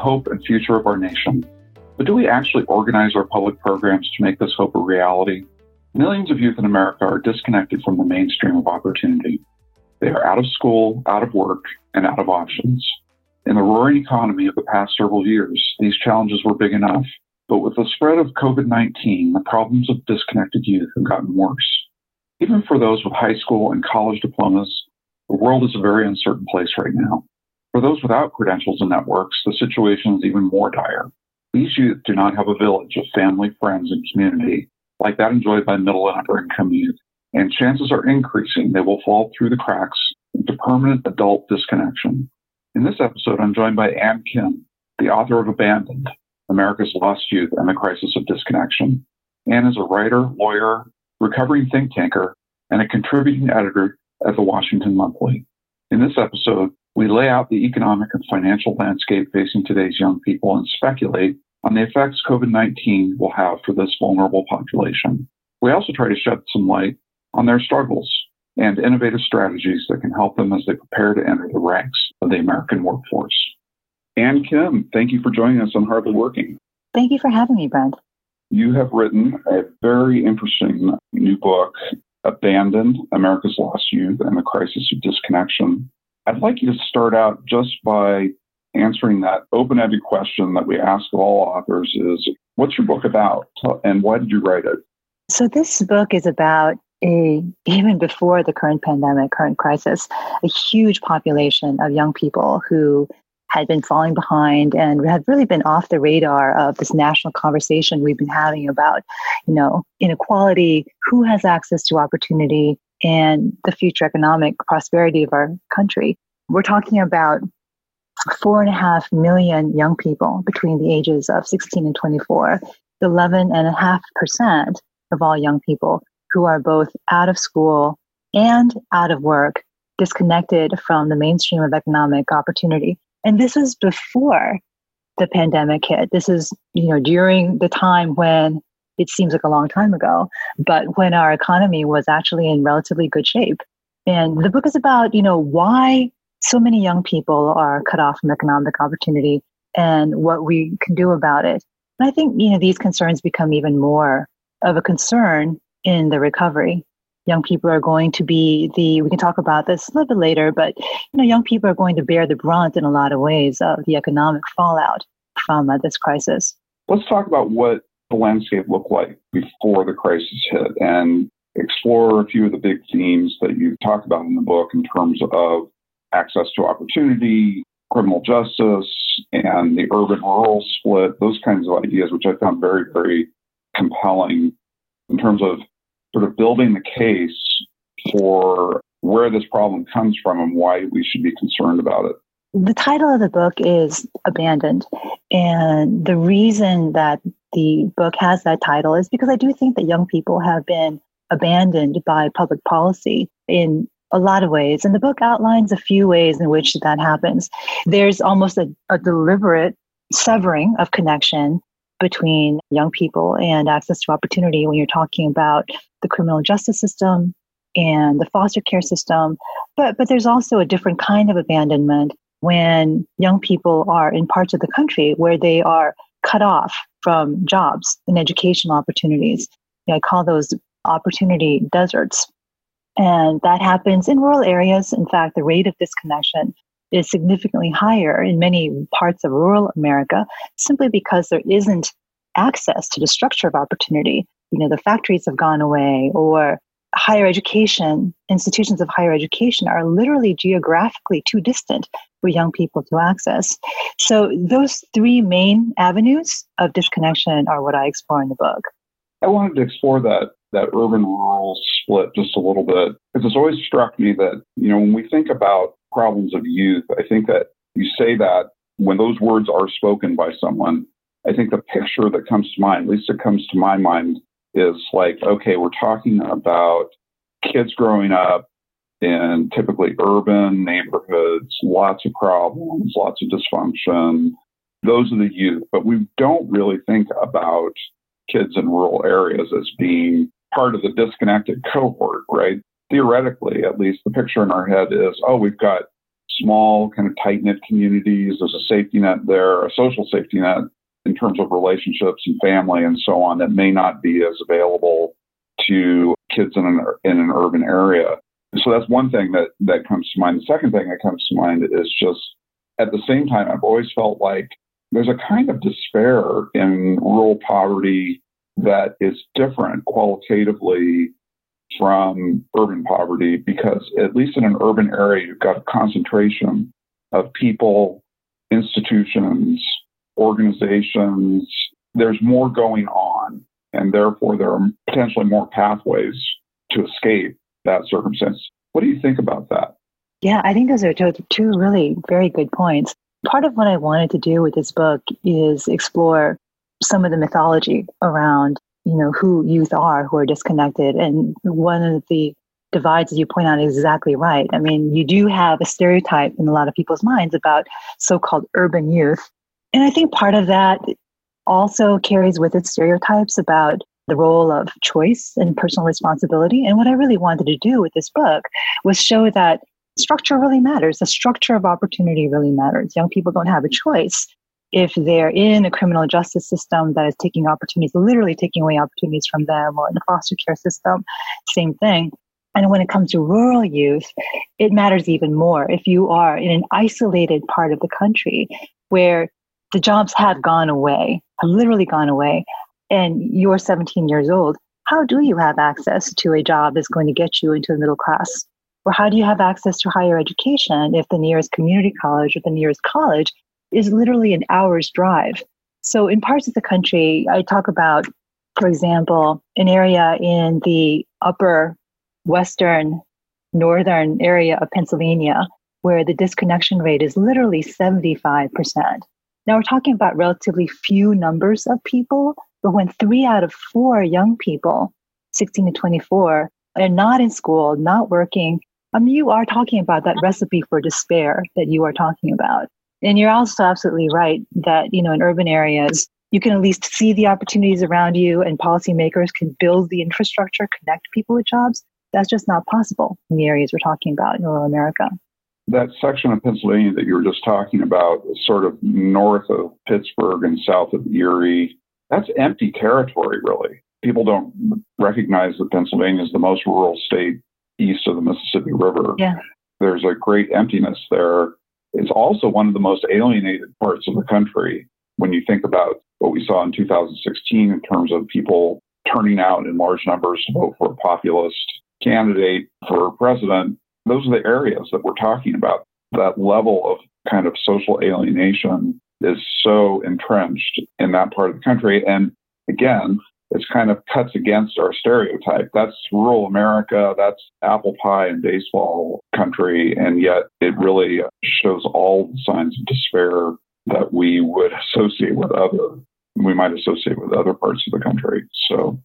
hope and future of our nation. But do we actually organize our public programs to make this hope a reality? Millions of youth in America are disconnected from the mainstream of opportunity. They are out of school, out of work, and out of options. In the roaring economy of the past several years, these challenges were big enough. But with the spread of COVID 19, the problems of disconnected youth have gotten worse. Even for those with high school and college diplomas, the world is a very uncertain place right now. For those without credentials and networks, the situation is even more dire. These youth do not have a village of family, friends, and community like that enjoyed by middle and upper income youth, and chances are increasing they will fall through the cracks into permanent adult disconnection. In this episode, I'm joined by Anne Kim, the author of Abandoned America's Lost Youth and the Crisis of Disconnection. Anne is a writer, lawyer, recovering think tanker, and a contributing editor at the Washington Monthly. In this episode, we lay out the economic and financial landscape facing today's young people and speculate on the effects COVID 19 will have for this vulnerable population. We also try to shed some light on their struggles and innovative strategies that can help them as they prepare to enter the ranks of the American workforce. Anne Kim, thank you for joining us on Hardly Working. Thank you for having me, Brent. You have written a very interesting new book, Abandoned America's Lost Youth and the Crisis of Disconnection. I'd like you to start out just by answering that open-ended question that we ask all authors is what's your book about? And why did you write it? So this book is about a even before the current pandemic current crisis a huge population of young people who had been falling behind and had really been off the radar of this national conversation we've been having about you know inequality who has access to opportunity and the future economic prosperity of our country we're talking about four and a half million young people between the ages of 16 and 24, 11.5% of all young people who are both out of school and out of work, disconnected from the mainstream of economic opportunity. And this is before the pandemic hit. This is, you know, during the time when it seems like a long time ago, but when our economy was actually in relatively good shape. And the book is about, you know, why so many young people are cut off from economic opportunity and what we can do about it. And I think, you know, these concerns become even more of a concern in the recovery. Young people are going to be the, we can talk about this a little bit later, but, you know, young people are going to bear the brunt in a lot of ways of the economic fallout from uh, this crisis. Let's talk about what the landscape looked like before the crisis hit and explore a few of the big themes that you talk about in the book in terms of access to opportunity, criminal justice, and the urban rural split, those kinds of ideas, which I found very, very compelling in terms of sort of building the case for where this problem comes from and why we should be concerned about it. The title of the book is Abandoned. And the reason that the book has that title is because I do think that young people have been abandoned by public policy in a lot of ways. And the book outlines a few ways in which that happens. There's almost a, a deliberate severing of connection between young people and access to opportunity when you're talking about the criminal justice system and the foster care system. But, but there's also a different kind of abandonment when young people are in parts of the country where they are cut off from jobs and educational opportunities. You know, I call those opportunity deserts. And that happens in rural areas. In fact, the rate of disconnection is significantly higher in many parts of rural America simply because there isn't access to the structure of opportunity. You know, the factories have gone away or higher education, institutions of higher education are literally geographically too distant for young people to access. So those three main avenues of disconnection are what I explore in the book. I wanted to explore that that urban rural split just a little bit because it's always struck me that you know when we think about problems of youth i think that you say that when those words are spoken by someone i think the picture that comes to mind at least it comes to my mind is like okay we're talking about kids growing up in typically urban neighborhoods lots of problems lots of dysfunction. Those are the youth but we don't really think about kids in rural areas as being part of the disconnected cohort, right? Theoretically, at least, the picture in our head is, oh, we've got small, kind of tight knit communities. There's a safety net there, a social safety net in terms of relationships and family and so on that may not be as available to kids in an, in an urban area. So that's one thing that, that comes to mind. The second thing that comes to mind is just at the same time, I've always felt like there's a kind of despair in rural poverty that is different qualitatively from urban poverty because at least in an urban area, you've got a concentration of people, institutions, organizations. There's more going on, and therefore there are potentially more pathways to escape that circumstance. What do you think about that? Yeah, I think those are two really very good points. Part of what I wanted to do with this book is explore some of the mythology around, you know, who youth are who are disconnected. And one of the divides, you point out, is exactly right. I mean, you do have a stereotype in a lot of people's minds about so-called urban youth. And I think part of that also carries with it stereotypes about the role of choice and personal responsibility. And what I really wanted to do with this book was show that structure really matters. The structure of opportunity really matters. Young people don't have a choice if they're in a criminal justice system that is taking opportunities, literally taking away opportunities from them, or in the foster care system, same thing. And when it comes to rural youth, it matters even more. If you are in an isolated part of the country where the jobs have gone away, have literally gone away, and you're 17 years old, how do you have access to a job that's going to get you into the middle class? Or how do you have access to higher education if the nearest community college or the nearest college is literally an hour's drive? So, in parts of the country, I talk about, for example, an area in the upper western, northern area of Pennsylvania where the disconnection rate is literally 75%. Now, we're talking about relatively few numbers of people, but when three out of four young people, 16 to 24, are not in school, not working, I mean, you are talking about that recipe for despair that you are talking about. And you're also absolutely right that, you know, in urban areas, you can at least see the opportunities around you and policymakers can build the infrastructure, connect people with jobs. That's just not possible in the areas we're talking about in rural America. That section of Pennsylvania that you were just talking about, sort of north of Pittsburgh and south of Erie, that's empty territory, really. People don't recognize that Pennsylvania is the most rural state east of the Mississippi River. Yeah. There's a great emptiness there. It's also one of the most alienated parts of the country when you think about what we saw in 2016 in terms of people turning out in large numbers to vote for a populist candidate for president. Those are the areas that we're talking about. That level of kind of social alienation is so entrenched in that part of the country. And again, it's kind of cuts against our stereotype. That's rural America, that's apple pie and baseball country, and yet it really shows all the signs of despair that we would associate with other we might associate with other parts of the country. So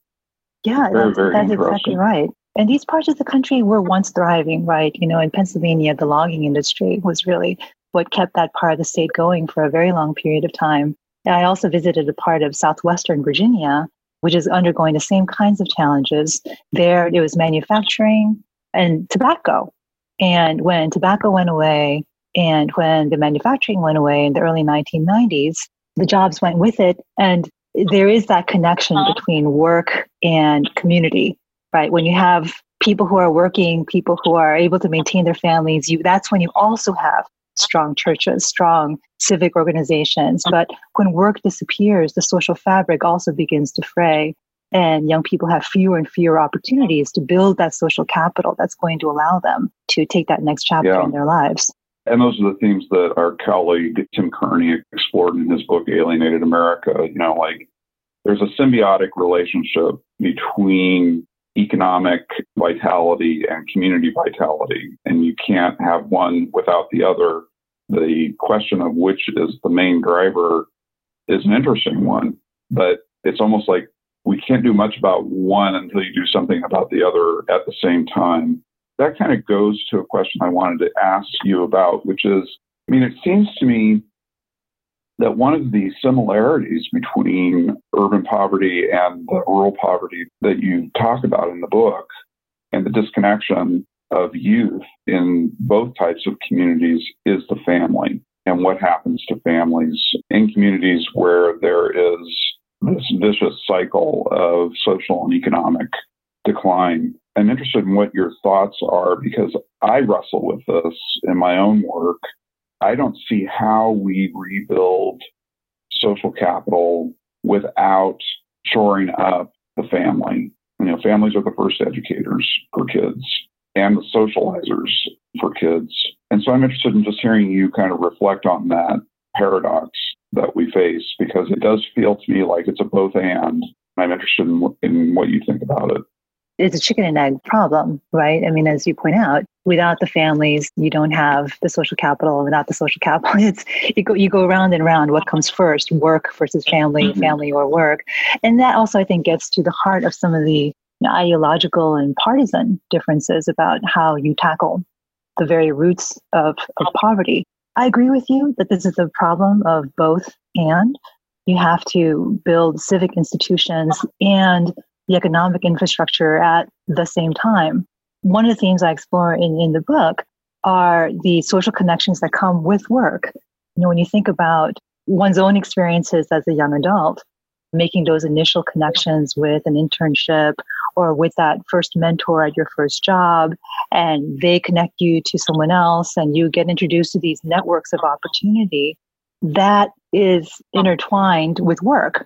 yeah, very, that's, very that's exactly right. And these parts of the country were once thriving, right? You know, in Pennsylvania, the logging industry was really what kept that part of the state going for a very long period of time. I also visited a part of southwestern Virginia which is undergoing the same kinds of challenges. There, it was manufacturing and tobacco. And when tobacco went away, and when the manufacturing went away in the early 1990s, the jobs went with it. And there is that connection uh-huh. between work and community, right? When you have people who are working, people who are able to maintain their families, you, that's when you also have strong churches, strong civic organizations. Mm-hmm. But when work disappears, the social fabric also begins to fray. And young people have fewer and fewer opportunities to build that social capital that's going to allow them to take that next chapter yeah. in their lives. And those are the themes that our colleague Tim Carney explored in his book, Alienated America. You know, like there's a symbiotic relationship between economic vitality and community vitality, and you can't have one without the other. The question of which is the main driver is an interesting one, but it's almost like we can't do much about one until you do something about the other at the same time. That kind of goes to a question I wanted to ask you about, which is I mean, it seems to me that one of the similarities between urban poverty and the rural poverty that you talk about in the book and the disconnection of youth in both types of communities is the family and what happens to families in communities where there is this vicious cycle of social and economic decline. I'm interested in what your thoughts are because I wrestle with this in my own work. I don't see how we rebuild social capital without shoring up the family. You know, families are the first educators for kids and the socializers for kids. And so I'm interested in just hearing you kind of reflect on that paradox that we face because it does feel to me like it's a both and. I'm interested in, in what you think about it. It's a chicken and egg problem, right? I mean, as you point out, without the families, you don't have the social capital. Without the social capital, it's you go you go round and round. What comes first, work versus family, mm-hmm. family or work, and that also I think gets to the heart of some of the ideological and partisan differences about how you tackle the very roots of, of poverty. I agree with you that this is a problem of both and. You have to build civic institutions and the economic infrastructure at the same time. One of the themes I explore in, in the book are the social connections that come with work. You know, when you think about one's own experiences as a young adult, making those initial connections with an internship or with that first mentor at your first job and they connect you to someone else and you get introduced to these networks of opportunity that is intertwined with work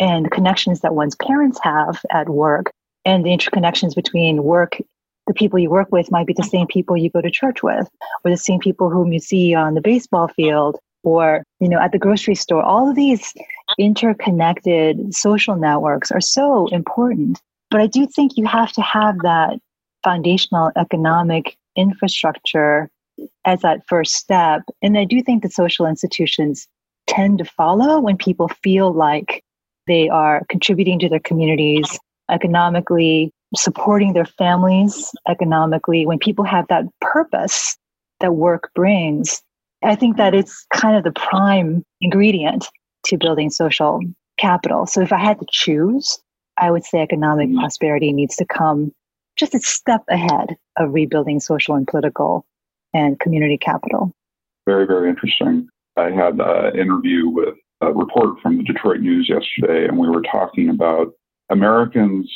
and the connections that one's parents have at work and the interconnections between work the people you work with might be the same people you go to church with or the same people whom you see on the baseball field or you know at the grocery store all of these interconnected social networks are so important but I do think you have to have that foundational economic infrastructure as that first step. And I do think that social institutions tend to follow when people feel like they are contributing to their communities economically, supporting their families economically, when people have that purpose that work brings. I think that it's kind of the prime ingredient to building social capital. So if I had to choose, I would say economic mm-hmm. prosperity needs to come just a step ahead of rebuilding social and political and community capital. Very, very interesting. I had an interview with a reporter from the Detroit News yesterday, and we were talking about Americans,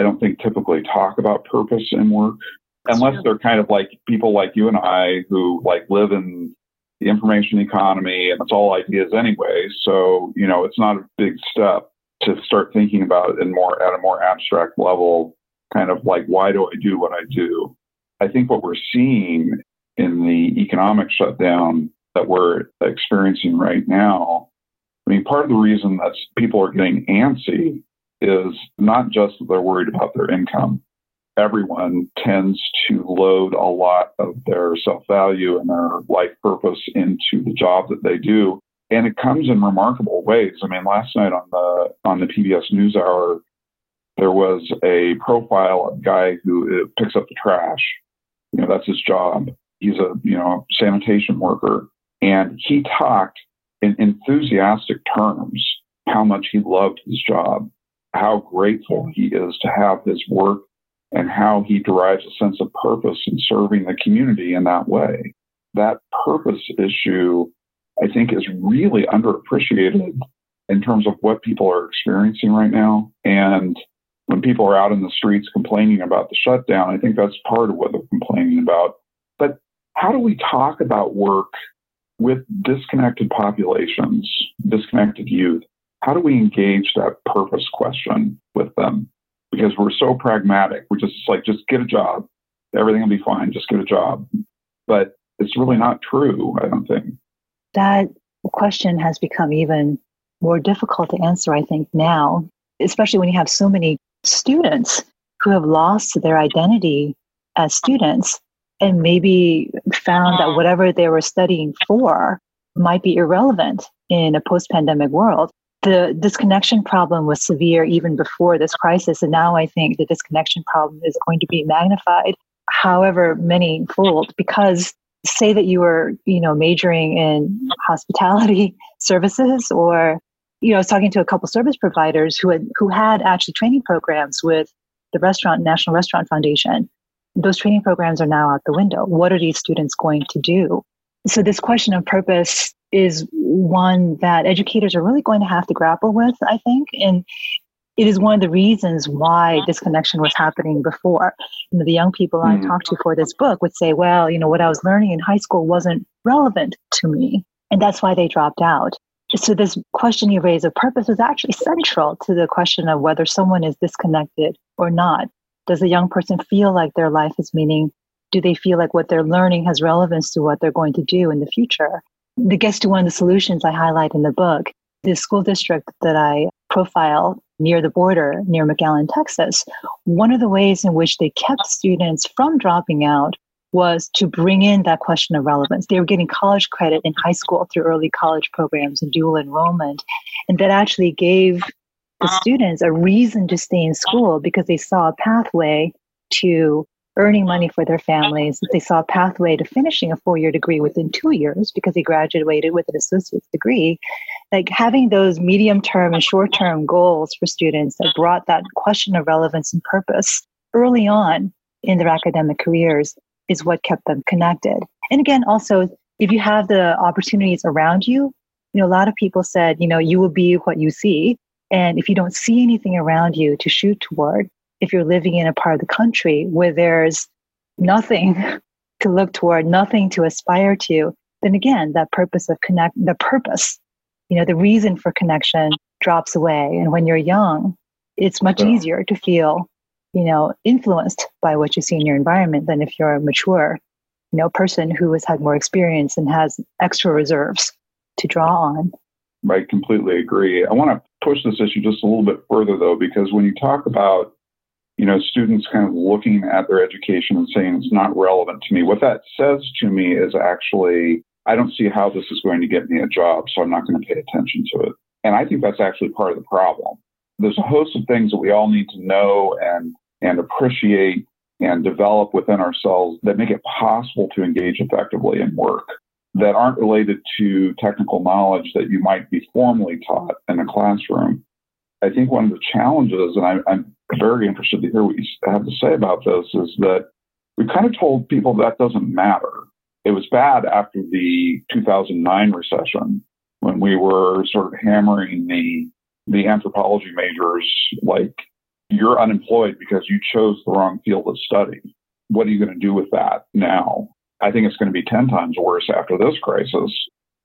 I don't think typically talk about purpose in work unless they're kind of like people like you and I who like live in the information economy and it's all ideas anyway. So, you know, it's not a big step to start thinking about it in more at a more abstract level, kind of like why do I do what I do? I think what we're seeing in the economic shutdown that we're experiencing right now, I mean, part of the reason that people are getting antsy is not just that they're worried about their income. Everyone tends to load a lot of their self value and their life purpose into the job that they do and it comes in remarkable ways. I mean, last night on the on the PBS NewsHour, there was a profile of a guy who uh, picks up the trash. You know, that's his job. He's a you know sanitation worker, and he talked in enthusiastic terms how much he loved his job, how grateful he is to have his work, and how he derives a sense of purpose in serving the community in that way. That purpose issue I think is really underappreciated in terms of what people are experiencing right now. And when people are out in the streets complaining about the shutdown, I think that's part of what they're complaining about. But how do we talk about work with disconnected populations, disconnected youth? How do we engage that purpose question with them? Because we're so pragmatic. We're just like, just get a job. Everything will be fine. Just get a job. But it's really not true, I don't think that question has become even more difficult to answer, I think, now, especially when you have so many students who have lost their identity as students and maybe found that whatever they were studying for might be irrelevant in a post pandemic world. The disconnection problem was severe even before this crisis. And now I think the disconnection problem is going to be magnified however many fold because say that you were, you know, majoring in hospitality services or, you know, I was talking to a couple service providers who had who had actually training programs with the restaurant National Restaurant Foundation. those training programs are now out the window. What are these students going to do? So, this question of purpose is one that educators are really going to have to grapple with, I think. And it is one of the reasons why disconnection was happening before. You know, the young people I mm. talked to for this book would say, well, you know, what I was learning in high school wasn't relevant to me. And that's why they dropped out. So this question you raise of purpose is actually central to the question of whether someone is disconnected or not. Does the young person feel like their life is meaning? Do they feel like what they're learning has relevance to what they're going to do in the future? That gets to one of the solutions I highlight in the book. The school district that I profile near the border, near McAllen, Texas, one of the ways in which they kept students from dropping out was to bring in that question of relevance. They were getting college credit in high school through early college programs and dual enrollment. And that actually gave the students a reason to stay in school because they saw a pathway to earning money for their families. They saw a pathway to finishing a four year degree within two years because they graduated with an associate's degree. Like having those medium term and short term goals for students that brought that question of relevance and purpose early on in their academic careers is what kept them connected. And again, also, if you have the opportunities around you, you know, a lot of people said, you know, you will be what you see. And if you don't see anything around you to shoot toward, if you're living in a part of the country where there's nothing to look toward, nothing to aspire to, then again, that purpose of connect, the purpose, you know, the reason for connection drops away. And when you're young, it's much easier to feel, you know, influenced by what you see in your environment than if you're a mature, you know, person who has had more experience and has extra reserves to draw on. I completely agree. I want to push this issue just a little bit further, though, because when you talk about you know, students kind of looking at their education and saying it's not relevant to me. What that says to me is actually, I don't see how this is going to get me a job, so I'm not going to pay attention to it. And I think that's actually part of the problem. There's a host of things that we all need to know and, and appreciate and develop within ourselves that make it possible to engage effectively in work that aren't related to technical knowledge that you might be formally taught in a classroom. I think one of the challenges, and I, am very interested to hear what you have to say about this, is that we kind of told people that doesn't matter. It was bad after the 2009 recession when we were sort of hammering the the anthropology majors like you're unemployed because you chose the wrong field of study. What are you going to do with that now? I think it's going to be 10 times worse after this crisis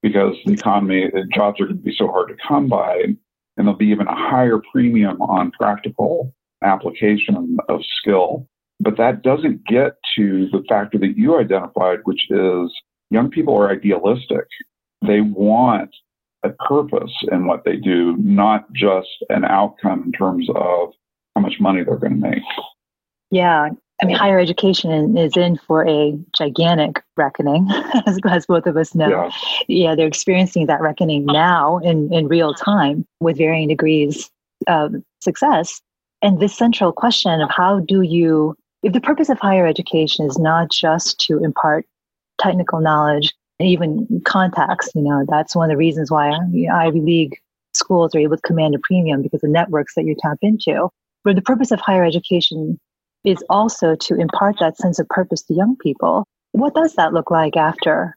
because the economy, jobs are going to be so hard to come by and there'll be even a higher premium on practical application of skill. But that doesn't get to the factor that you identified, which is young people are idealistic. They want a purpose in what they do, not just an outcome in terms of how much money they're going to make. Yeah. I mean, higher education is in for a gigantic reckoning, as, as both of us know. Yeah. yeah, they're experiencing that reckoning now in, in real time with varying degrees of success. And this central question of how do you, if the purpose of higher education is not just to impart technical knowledge, and even contacts, you know, that's one of the reasons why Ivy League schools are able to command a premium because the networks that you tap into. But the purpose of higher education is also to impart that sense of purpose to young people. What does that look like after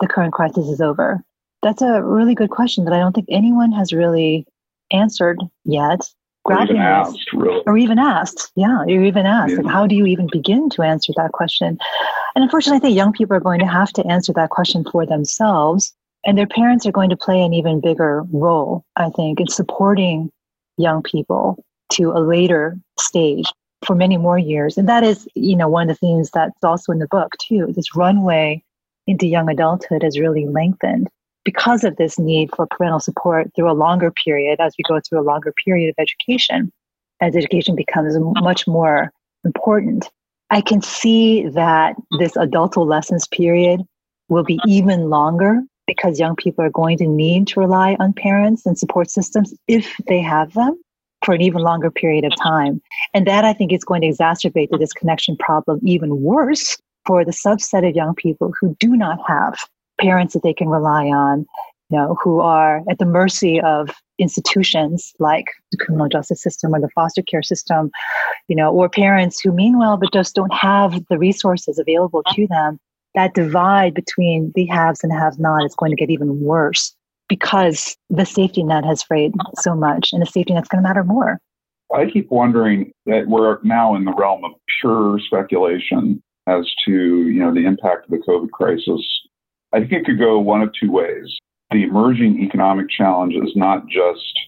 the current crisis is over? That's a really good question that I don't think anyone has really answered yet. Or even asked, really. Or even asked. Yeah, or even asked. Yeah. Like, how do you even begin to answer that question? And unfortunately, I think young people are going to have to answer that question for themselves. And their parents are going to play an even bigger role, I think, in supporting young people to a later stage for many more years. And that is, you know, one of the themes that's also in the book too. This runway into young adulthood has really lengthened because of this need for parental support through a longer period as we go through a longer period of education, as education becomes much more important. I can see that this adultolescence period will be even longer because young people are going to need to rely on parents and support systems if they have them for an even longer period of time. And that I think is going to exacerbate the disconnection problem even worse for the subset of young people who do not have parents that they can rely on, you know, who are at the mercy of institutions like the criminal justice system or the foster care system, you know, or parents who mean well but just don't have the resources available to them. That divide between the haves and have not is going to get even worse because the safety net has frayed so much and the safety net's going to matter more. I keep wondering that we're now in the realm of pure speculation as to, you know, the impact of the COVID crisis. I think it could go one of two ways the emerging economic challenge is not just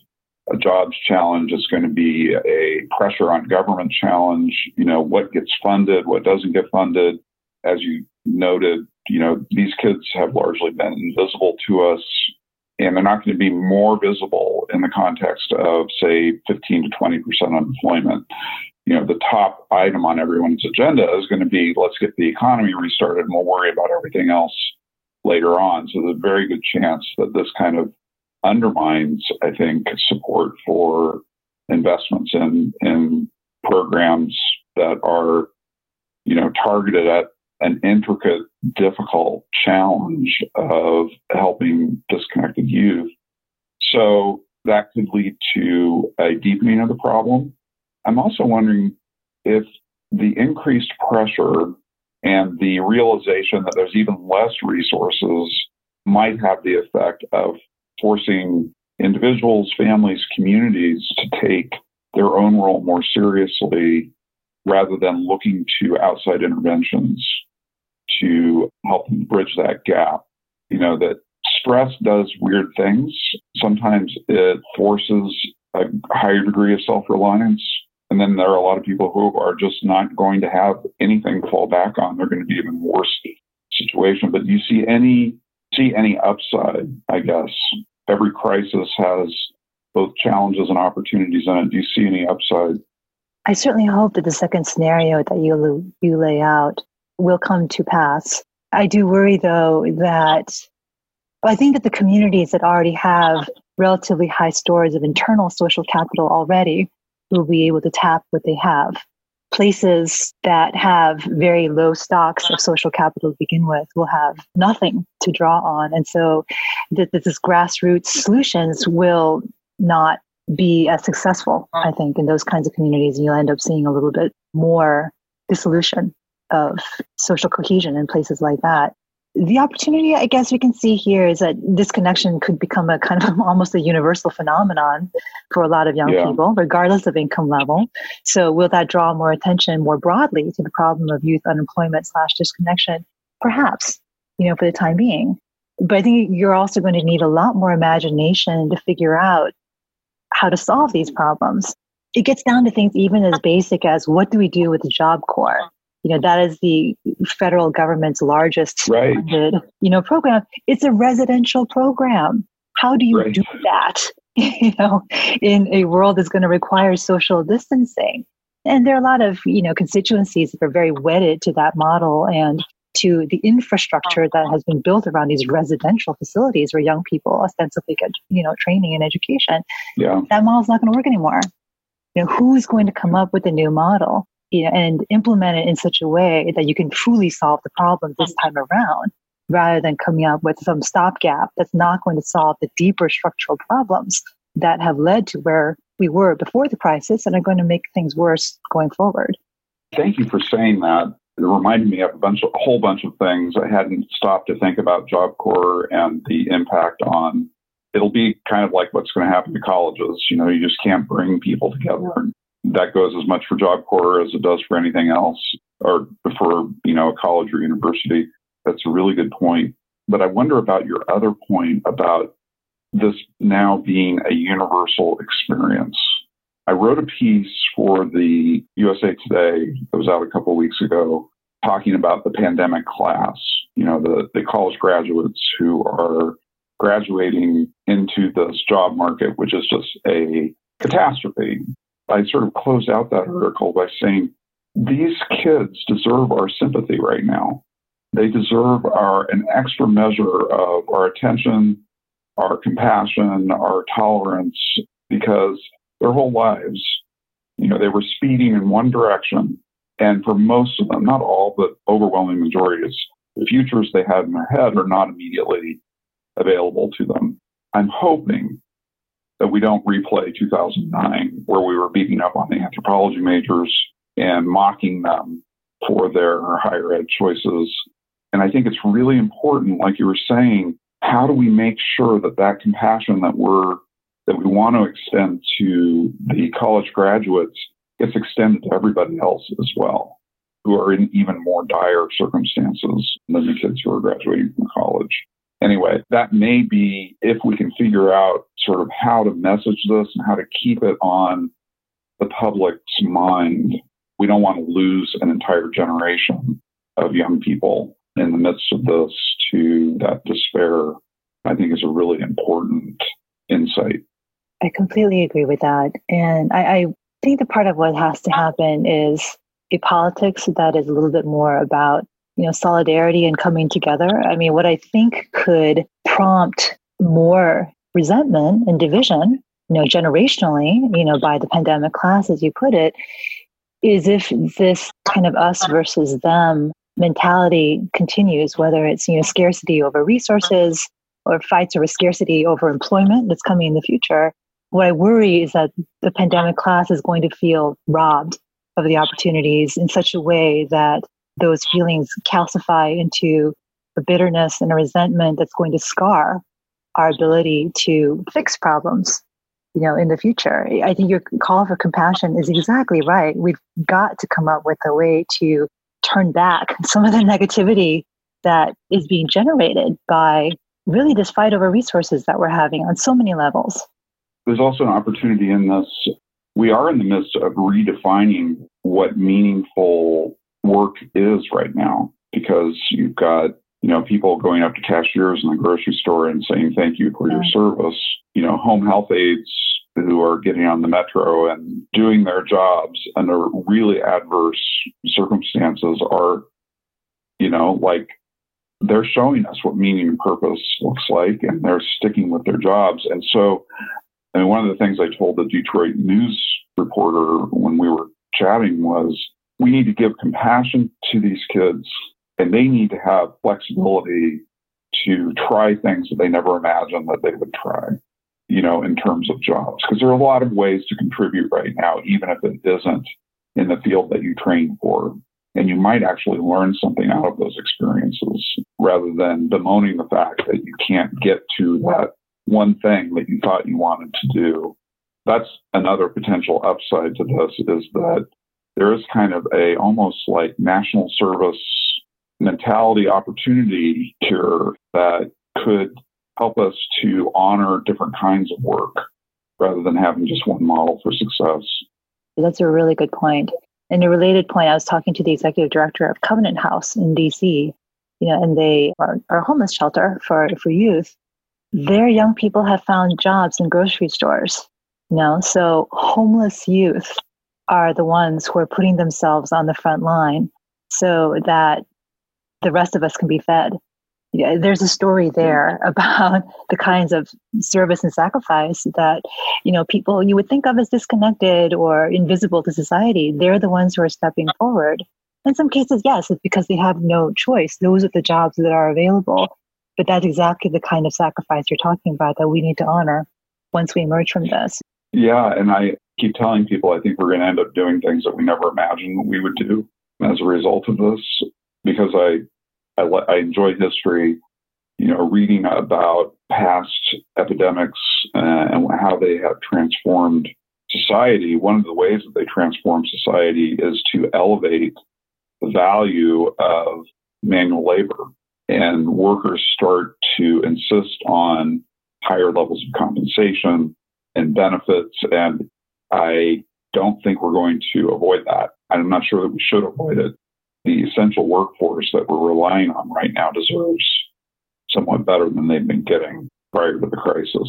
a jobs challenge. It's going to be a pressure on government challenge. You know, what gets funded, what doesn't get funded. As you noted, you know, these kids have largely been invisible to us and they're not going to be more visible in the context of, say, 15 to 20% unemployment. You know, the top item on everyone's agenda is going to be let's get the economy restarted and we'll worry about everything else later on. So there's a very good chance that this kind of undermines, I think, support for investments in in programs that are, you know, targeted at an intricate, difficult challenge of helping disconnected youth. So that could lead to a deepening of the problem. I'm also wondering if the increased pressure and the realization that there's even less resources might have the effect of forcing individuals, families, communities to take their own role more seriously rather than looking to outside interventions to help them bridge that gap. You know, that stress does weird things. Sometimes it forces a higher degree of self reliance. And then there are a lot of people who are just not going to have anything to fall back on. They're going to be even worse situation. But do you see any see any upside? I guess every crisis has both challenges and opportunities in it. Do you see any upside? I certainly hope that the second scenario that you you lay out will come to pass. I do worry though that I think that the communities that already have relatively high stores of internal social capital already will be able to tap what they have. Places that have very low stocks of social capital to begin with will have nothing to draw on. And so th- this grassroots solutions will not be as successful, I think, in those kinds of communities. And you'll end up seeing a little bit more dissolution of social cohesion in places like that the opportunity I guess we can see here is that this connection could become a kind of almost a universal phenomenon for a lot of young yeah. people, regardless of income level. So will that draw more attention more broadly to the problem of youth unemployment slash disconnection? Perhaps, you know, for the time being. But I think you're also going to need a lot more imagination to figure out how to solve these problems. It gets down to things even as basic as what do we do with the Job Corps? You know that is the federal government's largest right. funded you know program. It's a residential program. How do you right. do that? You know in a world that's going to require social distancing. And there are a lot of you know constituencies that are very wedded to that model and to the infrastructure that has been built around these residential facilities where young people ostensibly get you know training and education. Yeah. that model's not going to work anymore. You know who's going to come up with a new model you know, and implement it in such a way that you can truly solve the problem this mm-hmm. time around rather than coming up with some stopgap that's not going to solve the deeper structural problems that have led to where we were before the crisis and are going to make things worse going forward. Thank you for saying that. It reminded me of a bunch of, a whole bunch of things. I hadn't stopped to think about Job Corps and the impact on. It'll be kind of like what's going to happen to colleges. You know, you just can't bring people together and that goes as much for Job Corps as it does for anything else, or for you know a college or university. That's a really good point. But I wonder about your other point about this now being a universal experience. I wrote a piece for the USA Today that was out a couple of weeks ago talking about the pandemic class, you know, the, the college graduates who are graduating into this job market, which is just a catastrophe. I sort of close out that mm-hmm. article by saying these kids deserve our sympathy right now. They deserve our an extra measure of our attention, our compassion, our tolerance, because their whole lives, you know, they were speeding in one direction. And for most of them, not all, but overwhelming majorities, the futures they had in their head are not immediately available to them. I'm hoping that we don't replay 2009, where we were beating up on the anthropology majors and mocking them for their higher ed choices. And I think it's really important, like you were saying, how do we make sure that that compassion that we're that we want to extend to the college graduates gets extended to everybody else as well, who are in even more dire circumstances than the kids who are graduating from college. Anyway, that may be if we can figure out sort of how to message this and how to keep it on the public's mind. We don't want to lose an entire generation of young people in the midst of this to that despair, I think is a really important insight. I completely agree with that. And I, I think the part of what has to happen is a politics that is a little bit more about you know solidarity and coming together. I mean what i think could prompt more resentment and division you know generationally you know by the pandemic class as you put it is if this kind of us versus them mentality continues whether it's you know scarcity over resources or fights over scarcity over employment that's coming in the future. What I worry is that the pandemic class is going to feel robbed of the opportunities in such a way that those feelings calcify into a bitterness and a resentment that's going to scar our ability to fix problems you know in the future. I think your call for compassion is exactly right. We've got to come up with a way to turn back some of the negativity that is being generated by really this fight over resources that we're having on so many levels. There's also an opportunity in this. We are in the midst of redefining what meaningful work is right now because you've got you know people going up to cashiers in the grocery store and saying thank you for your service. You know home health aides who are getting on the metro and doing their jobs under really adverse circumstances are you know like they're showing us what meaning and purpose looks like and they're sticking with their jobs. And so I mean, one of the things I told the Detroit news reporter when we were chatting was we need to give compassion to these kids and they need to have flexibility to try things that they never imagined that they would try, you know, in terms of jobs. Because there are a lot of ways to contribute right now, even if it isn't in the field that you train for. And you might actually learn something out of those experiences rather than bemoaning the fact that you can't get to that one thing that you thought you wanted to do. That's another potential upside to this is that there is kind of a almost like national service mentality opportunity here that could help us to honor different kinds of work rather than having just one model for success. That's a really good point. And a related point, I was talking to the executive director of Covenant House in DC, you know, and they are, are a homeless shelter for, for youth their young people have found jobs in grocery stores. You know, so homeless youth are the ones who are putting themselves on the front line so that the rest of us can be fed. Yeah, there's a story mm-hmm. there about the kinds of service and sacrifice that you know people you would think of as disconnected or invisible to society. They're the ones who are stepping forward. In some cases, yes, it's because they have no choice. Those are the jobs that are available. But that's exactly the kind of sacrifice you're talking about that we need to honor once we emerge from this. Yeah, and I keep telling people I think we're going to end up doing things that we never imagined we would do as a result of this because I I, I enjoy history. You know, reading about past epidemics uh, and how they have transformed society. One of the ways that they transform society is to elevate the value of manual labor and workers start to insist on higher levels of compensation and benefits. And I don't think we're going to avoid that. I'm not sure that we should avoid it. The essential workforce that we're relying on right now deserves somewhat better than they've been getting prior to the crisis.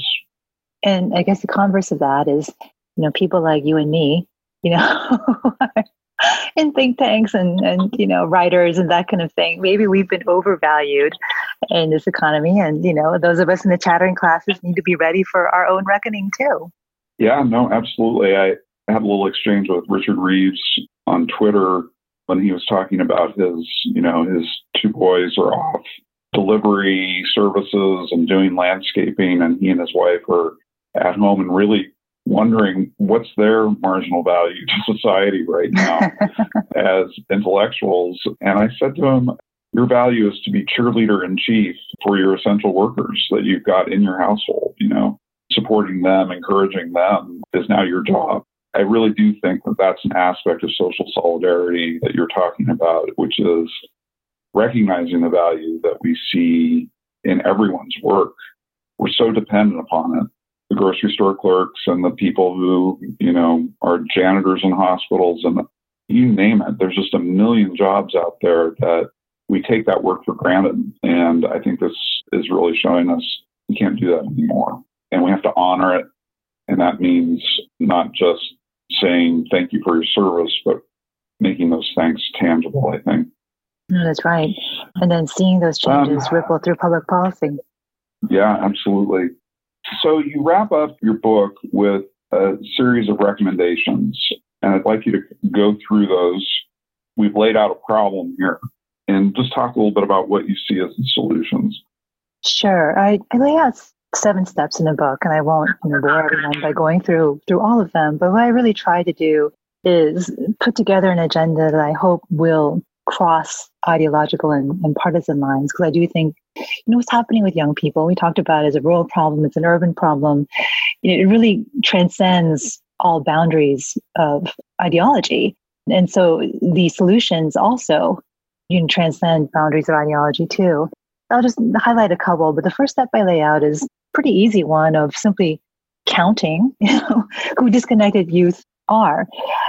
And I guess the converse of that is, you know, people like you and me, you know, in think tanks and, and you know writers and that kind of thing maybe we've been overvalued in this economy and you know those of us in the chattering classes need to be ready for our own reckoning too yeah no absolutely i had a little exchange with richard reeves on twitter when he was talking about his you know his two boys are off delivery services and doing landscaping, and he and his wife are at home and really wondering what's their marginal value to society right now as intellectuals. And I said to him, Your value is to be cheerleader in chief for your essential workers that you've got in your household, you know, supporting them, encouraging them is now your job. I really do think that that's an aspect of social solidarity that you're talking about, which is recognizing the value that we see in everyone's work. We're so dependent upon it. The grocery store clerks and the people who, you know, are janitors in hospitals and you name it. There's just a million jobs out there that we take that work for granted. And I think this is really showing us we can't do that anymore. And we have to honor it. And that means not just saying thank you for your service, but making those thanks tangible, I think. No, that's right. And then seeing those changes um, ripple through public policy. Yeah, absolutely. So you wrap up your book with a series of recommendations, and I'd like you to go through those. We've laid out a problem here, and just talk a little bit about what you see as the solutions. Sure. I, I lay out seven steps in the book, and I won't you know, bore everyone by going through through all of them. But what I really try to do is put together an agenda that I hope will cross ideological and, and partisan lines because I do think you know what's happening with young people we talked about as a rural problem it's an urban problem it really transcends all boundaries of ideology and so the solutions also you can transcend boundaries of ideology too i'll just highlight a couple but the first step i lay out is pretty easy one of simply counting you know, who disconnected youth are.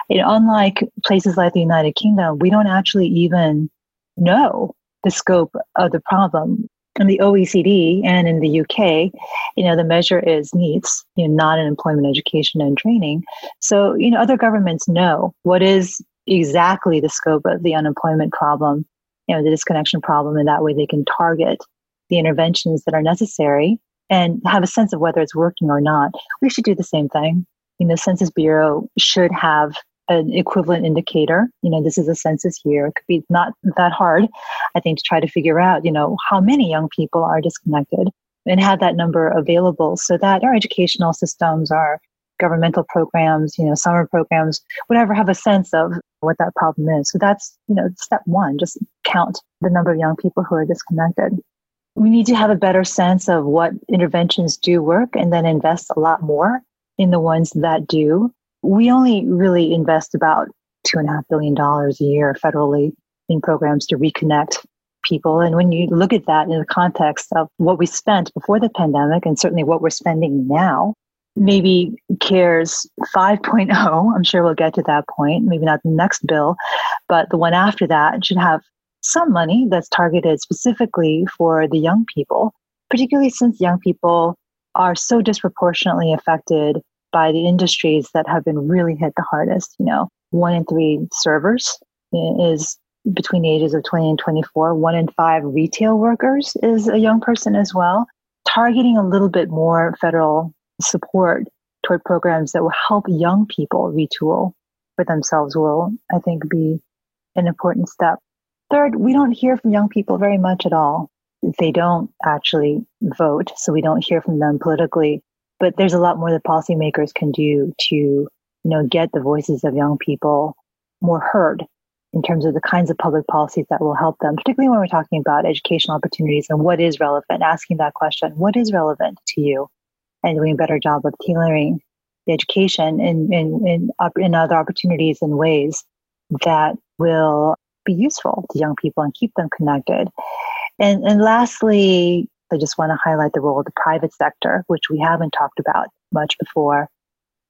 You know, unlike places like the United Kingdom, we don't actually even know the scope of the problem. In the OECD and in the UK, you know, the measure is NEETs, you know, not in employment, education, and training. So, you know, other governments know what is exactly the scope of the unemployment problem, you know, the disconnection problem, and that way they can target the interventions that are necessary and have a sense of whether it's working or not. We should do the same thing you know, Census Bureau should have an equivalent indicator. You know, this is a census year. It could be not that hard, I think, to try to figure out, you know, how many young people are disconnected and have that number available so that our educational systems, our governmental programs, you know, summer programs, whatever, have a sense of what that problem is. So that's, you know, step one, just count the number of young people who are disconnected. We need to have a better sense of what interventions do work and then invest a lot more in the ones that do. We only really invest about two and a half billion dollars a year federally in programs to reconnect people. And when you look at that in the context of what we spent before the pandemic and certainly what we're spending now, maybe CARES 5.0, I'm sure we'll get to that point, maybe not the next bill, but the one after that should have some money that's targeted specifically for the young people, particularly since young people are so disproportionately affected by the industries that have been really hit the hardest. You know, one in three servers is between the ages of 20 and 24. One in five retail workers is a young person as well. Targeting a little bit more federal support toward programs that will help young people retool for themselves will, I think, be an important step. Third, we don't hear from young people very much at all they don't actually vote, so we don't hear from them politically. But there's a lot more that policymakers can do to, you know, get the voices of young people more heard in terms of the kinds of public policies that will help them, particularly when we're talking about educational opportunities and what is relevant, asking that question, what is relevant to you? And doing a better job of tailoring the education in, in, in, in other opportunities and ways that will be useful to young people and keep them connected. And, and lastly, I just want to highlight the role of the private sector, which we haven't talked about much before.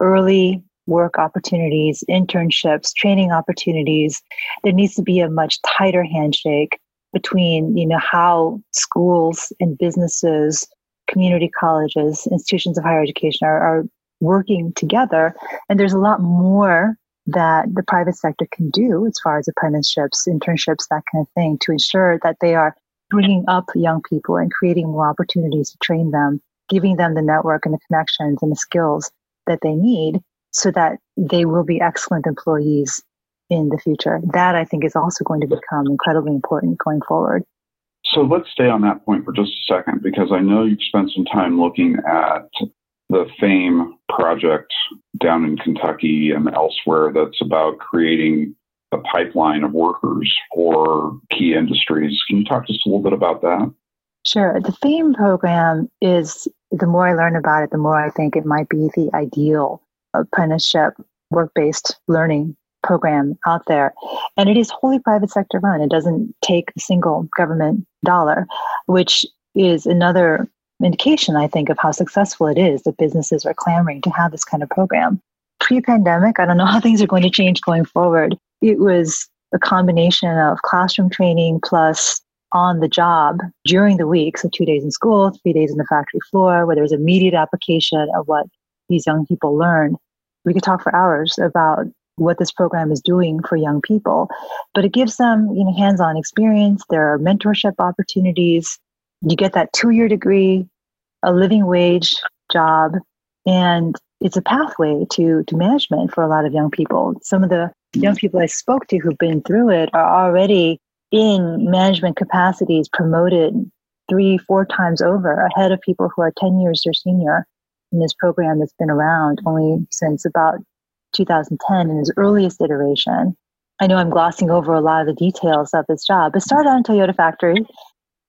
Early work opportunities, internships, training opportunities. There needs to be a much tighter handshake between, you know, how schools and businesses, community colleges, institutions of higher education are, are working together. And there's a lot more that the private sector can do as far as apprenticeships, internships, that kind of thing, to ensure that they are bringing up young people and creating more opportunities to train them, giving them the network and the connections and the skills that they need so that they will be excellent employees in the future. That I think is also going to become incredibly important going forward. So let's stay on that point for just a second because I know you've spent some time looking at the FAME project down in Kentucky and elsewhere that's about creating a pipeline of workers for key industries. Can you talk to us a little bit about that? Sure. The FAME program is, the more I learn about it, the more I think it might be the ideal apprenticeship work based learning program out there. And it is wholly private sector run. It doesn't take a single government dollar, which is another indication, I think, of how successful it is that businesses are clamoring to have this kind of program. Pre pandemic, I don't know how things are going to change going forward. It was a combination of classroom training plus on the job during the week. So, two days in school, three days in the factory floor, where there was immediate application of what these young people learn. We could talk for hours about what this program is doing for young people, but it gives them you know, hands on experience. There are mentorship opportunities. You get that two year degree, a living wage job, and it's a pathway to, to management for a lot of young people. Some of the young people I spoke to who've been through it are already in management capacities promoted three, four times over ahead of people who are 10 years their senior in this program that's been around only since about 2010 in its earliest iteration. I know I'm glossing over a lot of the details of this job. but started on Toyota Factory,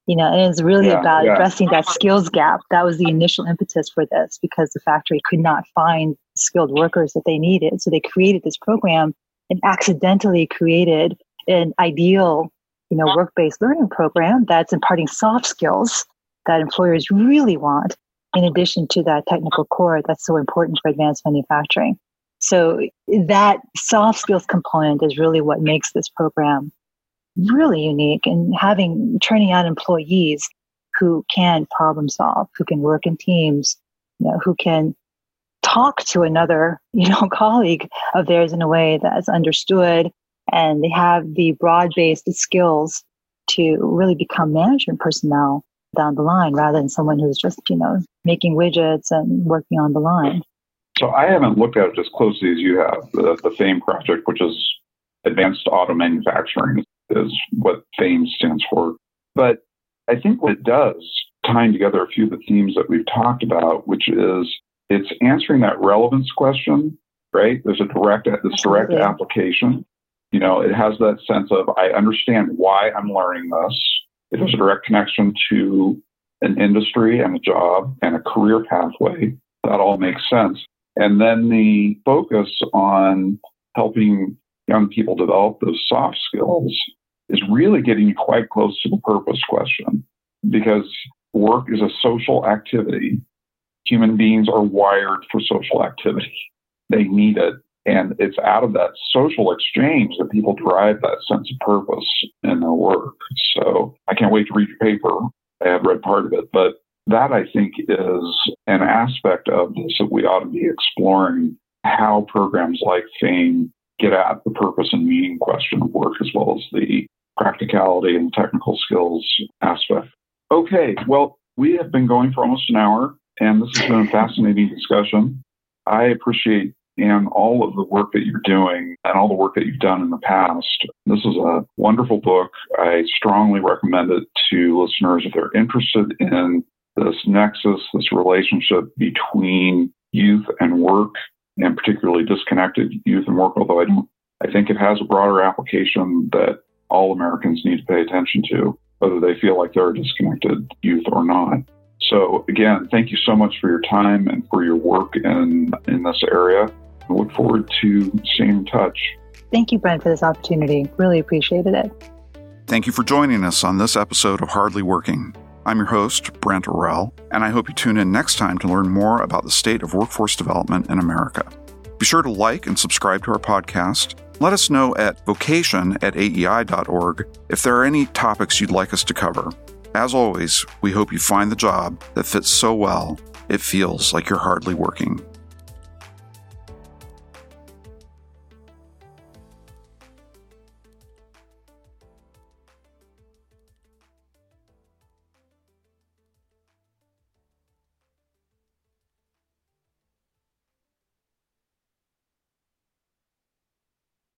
you know, and it's really yeah, about yeah. addressing that skills gap. That was the initial impetus for this because the factory could not find skilled workers that they needed. So they created this program and accidentally created an ideal, you know, work-based learning program that's imparting soft skills that employers really want in addition to that technical core that's so important for advanced manufacturing. So that soft skills component is really what makes this program really unique and having training out employees who can problem solve, who can work in teams, you know, who can talk to another, you know, colleague of theirs in a way that's understood and they have the broad-based skills to really become management personnel down the line rather than someone who's just, you know, making widgets and working on the line. So I haven't looked at it as closely as you have. The, the FAME project, which is Advanced Auto Manufacturing, is what FAME stands for. But I think what it does, tying together a few of the themes that we've talked about, which is it's answering that relevance question, right? There's a direct this direct application. You know, it has that sense of I understand why I'm learning this. It has a direct connection to an industry and a job and a career pathway. That all makes sense. And then the focus on helping young people develop those soft skills is really getting quite close to the purpose question because work is a social activity. Human beings are wired for social activity. They need it. And it's out of that social exchange that people derive that sense of purpose in their work. So I can't wait to read your paper. I have read part of it, but that I think is an aspect of this that we ought to be exploring how programs like FAME get at the purpose and meaning question of work as well as the practicality and technical skills aspect. Okay, well, we have been going for almost an hour, and this has been a fascinating discussion. I appreciate and all of the work that you're doing and all the work that you've done in the past. This is a wonderful book. I strongly recommend it to listeners if they're interested in this nexus, this relationship between youth and work, and particularly disconnected youth and work, although I don't, I think it has a broader application that all Americans need to pay attention to, whether they feel like they're a disconnected youth or not. So again, thank you so much for your time and for your work in, in this area. I look forward to staying in touch. Thank you, Brent, for this opportunity. Really appreciated it. Thank you for joining us on this episode of Hardly Working. I'm your host, Brent Orrell, and I hope you tune in next time to learn more about the state of workforce development in America. Be sure to like and subscribe to our podcast. Let us know at vocation at aei.org if there are any topics you'd like us to cover. As always, we hope you find the job that fits so well it feels like you're hardly working.